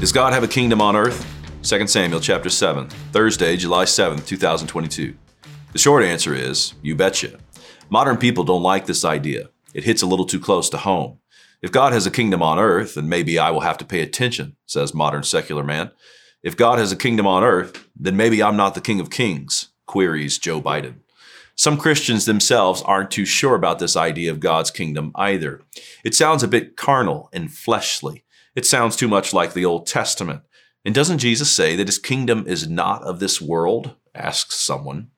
Does God have a kingdom on earth? 2 Samuel chapter 7, Thursday, July 7th, 2022. The short answer is, you betcha. Modern people don't like this idea. It hits a little too close to home. If God has a kingdom on earth, then maybe I will have to pay attention, says modern secular man. If God has a kingdom on earth, then maybe I'm not the king of kings, queries Joe Biden. Some Christians themselves aren't too sure about this idea of God's kingdom either. It sounds a bit carnal and fleshly. It sounds too much like the Old Testament. And doesn't Jesus say that his kingdom is not of this world? asks someone.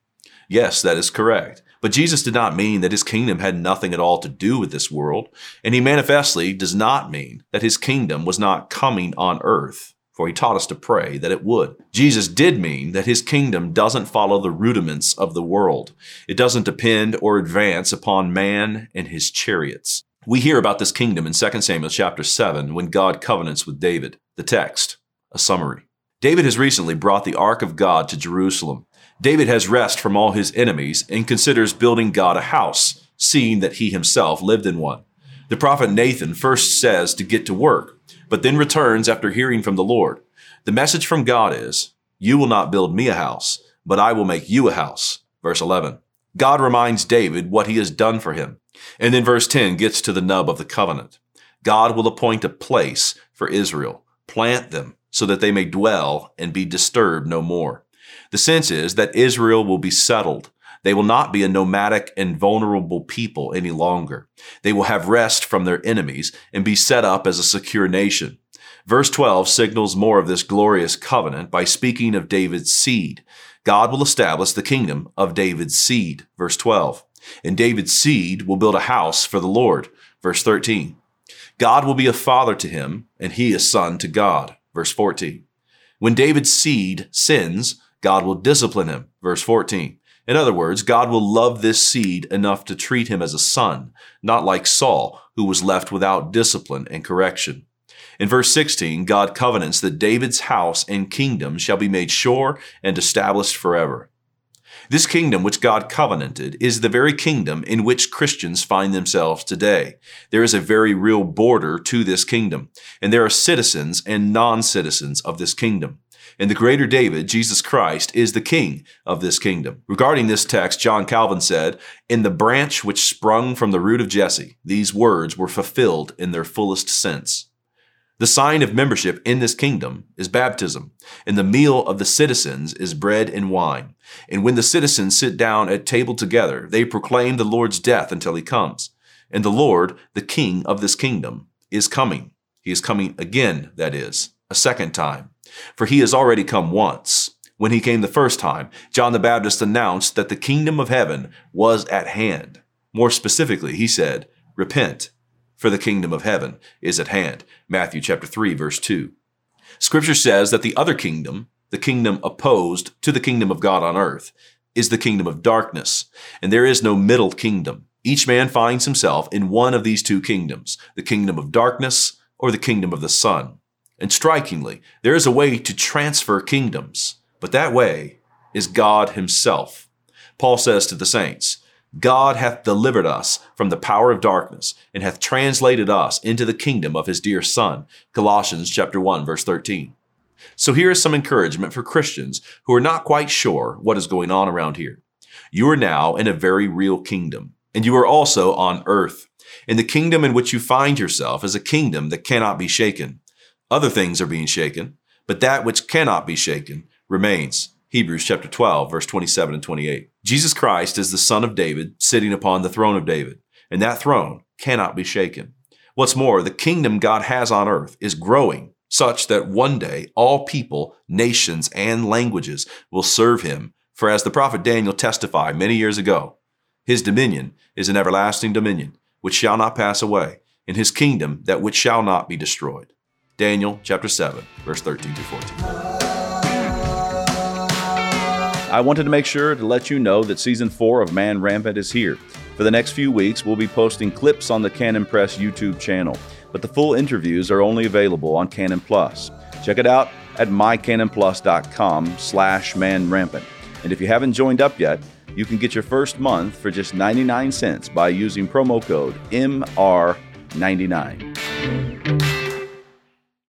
Yes, that is correct. But Jesus did not mean that his kingdom had nothing at all to do with this world, and he manifestly does not mean that his kingdom was not coming on earth, for he taught us to pray that it would. Jesus did mean that his kingdom doesn't follow the rudiments of the world. It doesn't depend or advance upon man and his chariots. We hear about this kingdom in 2 Samuel chapter 7 when God covenants with David. The text, a summary. David has recently brought the ark of God to Jerusalem. David has rest from all his enemies and considers building God a house, seeing that he himself lived in one. The prophet Nathan first says to get to work, but then returns after hearing from the Lord. The message from God is, You will not build me a house, but I will make you a house. Verse 11. God reminds David what he has done for him. And then verse 10 gets to the nub of the covenant. God will appoint a place for Israel, plant them so that they may dwell and be disturbed no more. The sense is that Israel will be settled. They will not be a nomadic and vulnerable people any longer. They will have rest from their enemies and be set up as a secure nation. Verse 12 signals more of this glorious covenant by speaking of David's seed. God will establish the kingdom of David's seed. Verse 12. And David's seed will build a house for the Lord. Verse 13. God will be a father to him, and he a son to God. Verse 14. When David's seed sins, God will discipline him. Verse 14. In other words, God will love this seed enough to treat him as a son, not like Saul, who was left without discipline and correction. In verse 16, God covenants that David's house and kingdom shall be made sure and established forever. This kingdom which God covenanted is the very kingdom in which Christians find themselves today. There is a very real border to this kingdom, and there are citizens and non-citizens of this kingdom. And the greater David, Jesus Christ, is the king of this kingdom. Regarding this text, John Calvin said, In the branch which sprung from the root of Jesse, these words were fulfilled in their fullest sense. The sign of membership in this kingdom is baptism, and the meal of the citizens is bread and wine. And when the citizens sit down at table together, they proclaim the Lord's death until he comes. And the Lord, the king of this kingdom, is coming. He is coming again, that is, a second time. For he has already come once. When he came the first time, John the Baptist announced that the kingdom of heaven was at hand. More specifically, he said, Repent for the kingdom of heaven is at hand. Matthew chapter 3 verse 2. Scripture says that the other kingdom, the kingdom opposed to the kingdom of God on earth, is the kingdom of darkness, and there is no middle kingdom. Each man finds himself in one of these two kingdoms, the kingdom of darkness or the kingdom of the son. And strikingly, there is a way to transfer kingdoms, but that way is God himself. Paul says to the saints, God hath delivered us from the power of darkness and hath translated us into the kingdom of his dear son. Colossians chapter 1 verse 13. So here is some encouragement for Christians who are not quite sure what is going on around here. You are now in a very real kingdom and you are also on earth. And the kingdom in which you find yourself is a kingdom that cannot be shaken. Other things are being shaken, but that which cannot be shaken remains. Hebrews chapter 12, verse 27 and 28. Jesus Christ is the son of David sitting upon the throne of David, and that throne cannot be shaken. What's more, the kingdom God has on earth is growing such that one day all people, nations, and languages will serve him. For as the prophet Daniel testified many years ago, his dominion is an everlasting dominion which shall not pass away, and his kingdom that which shall not be destroyed. Daniel chapter 7, verse 13 to 14. I wanted to make sure to let you know that season four of Man Rampant is here. For the next few weeks, we'll be posting clips on the Canon Press YouTube channel, but the full interviews are only available on Canon Plus. Check it out at mycanonplus.com slash manrampant. And if you haven't joined up yet, you can get your first month for just 99 cents by using promo code MR99.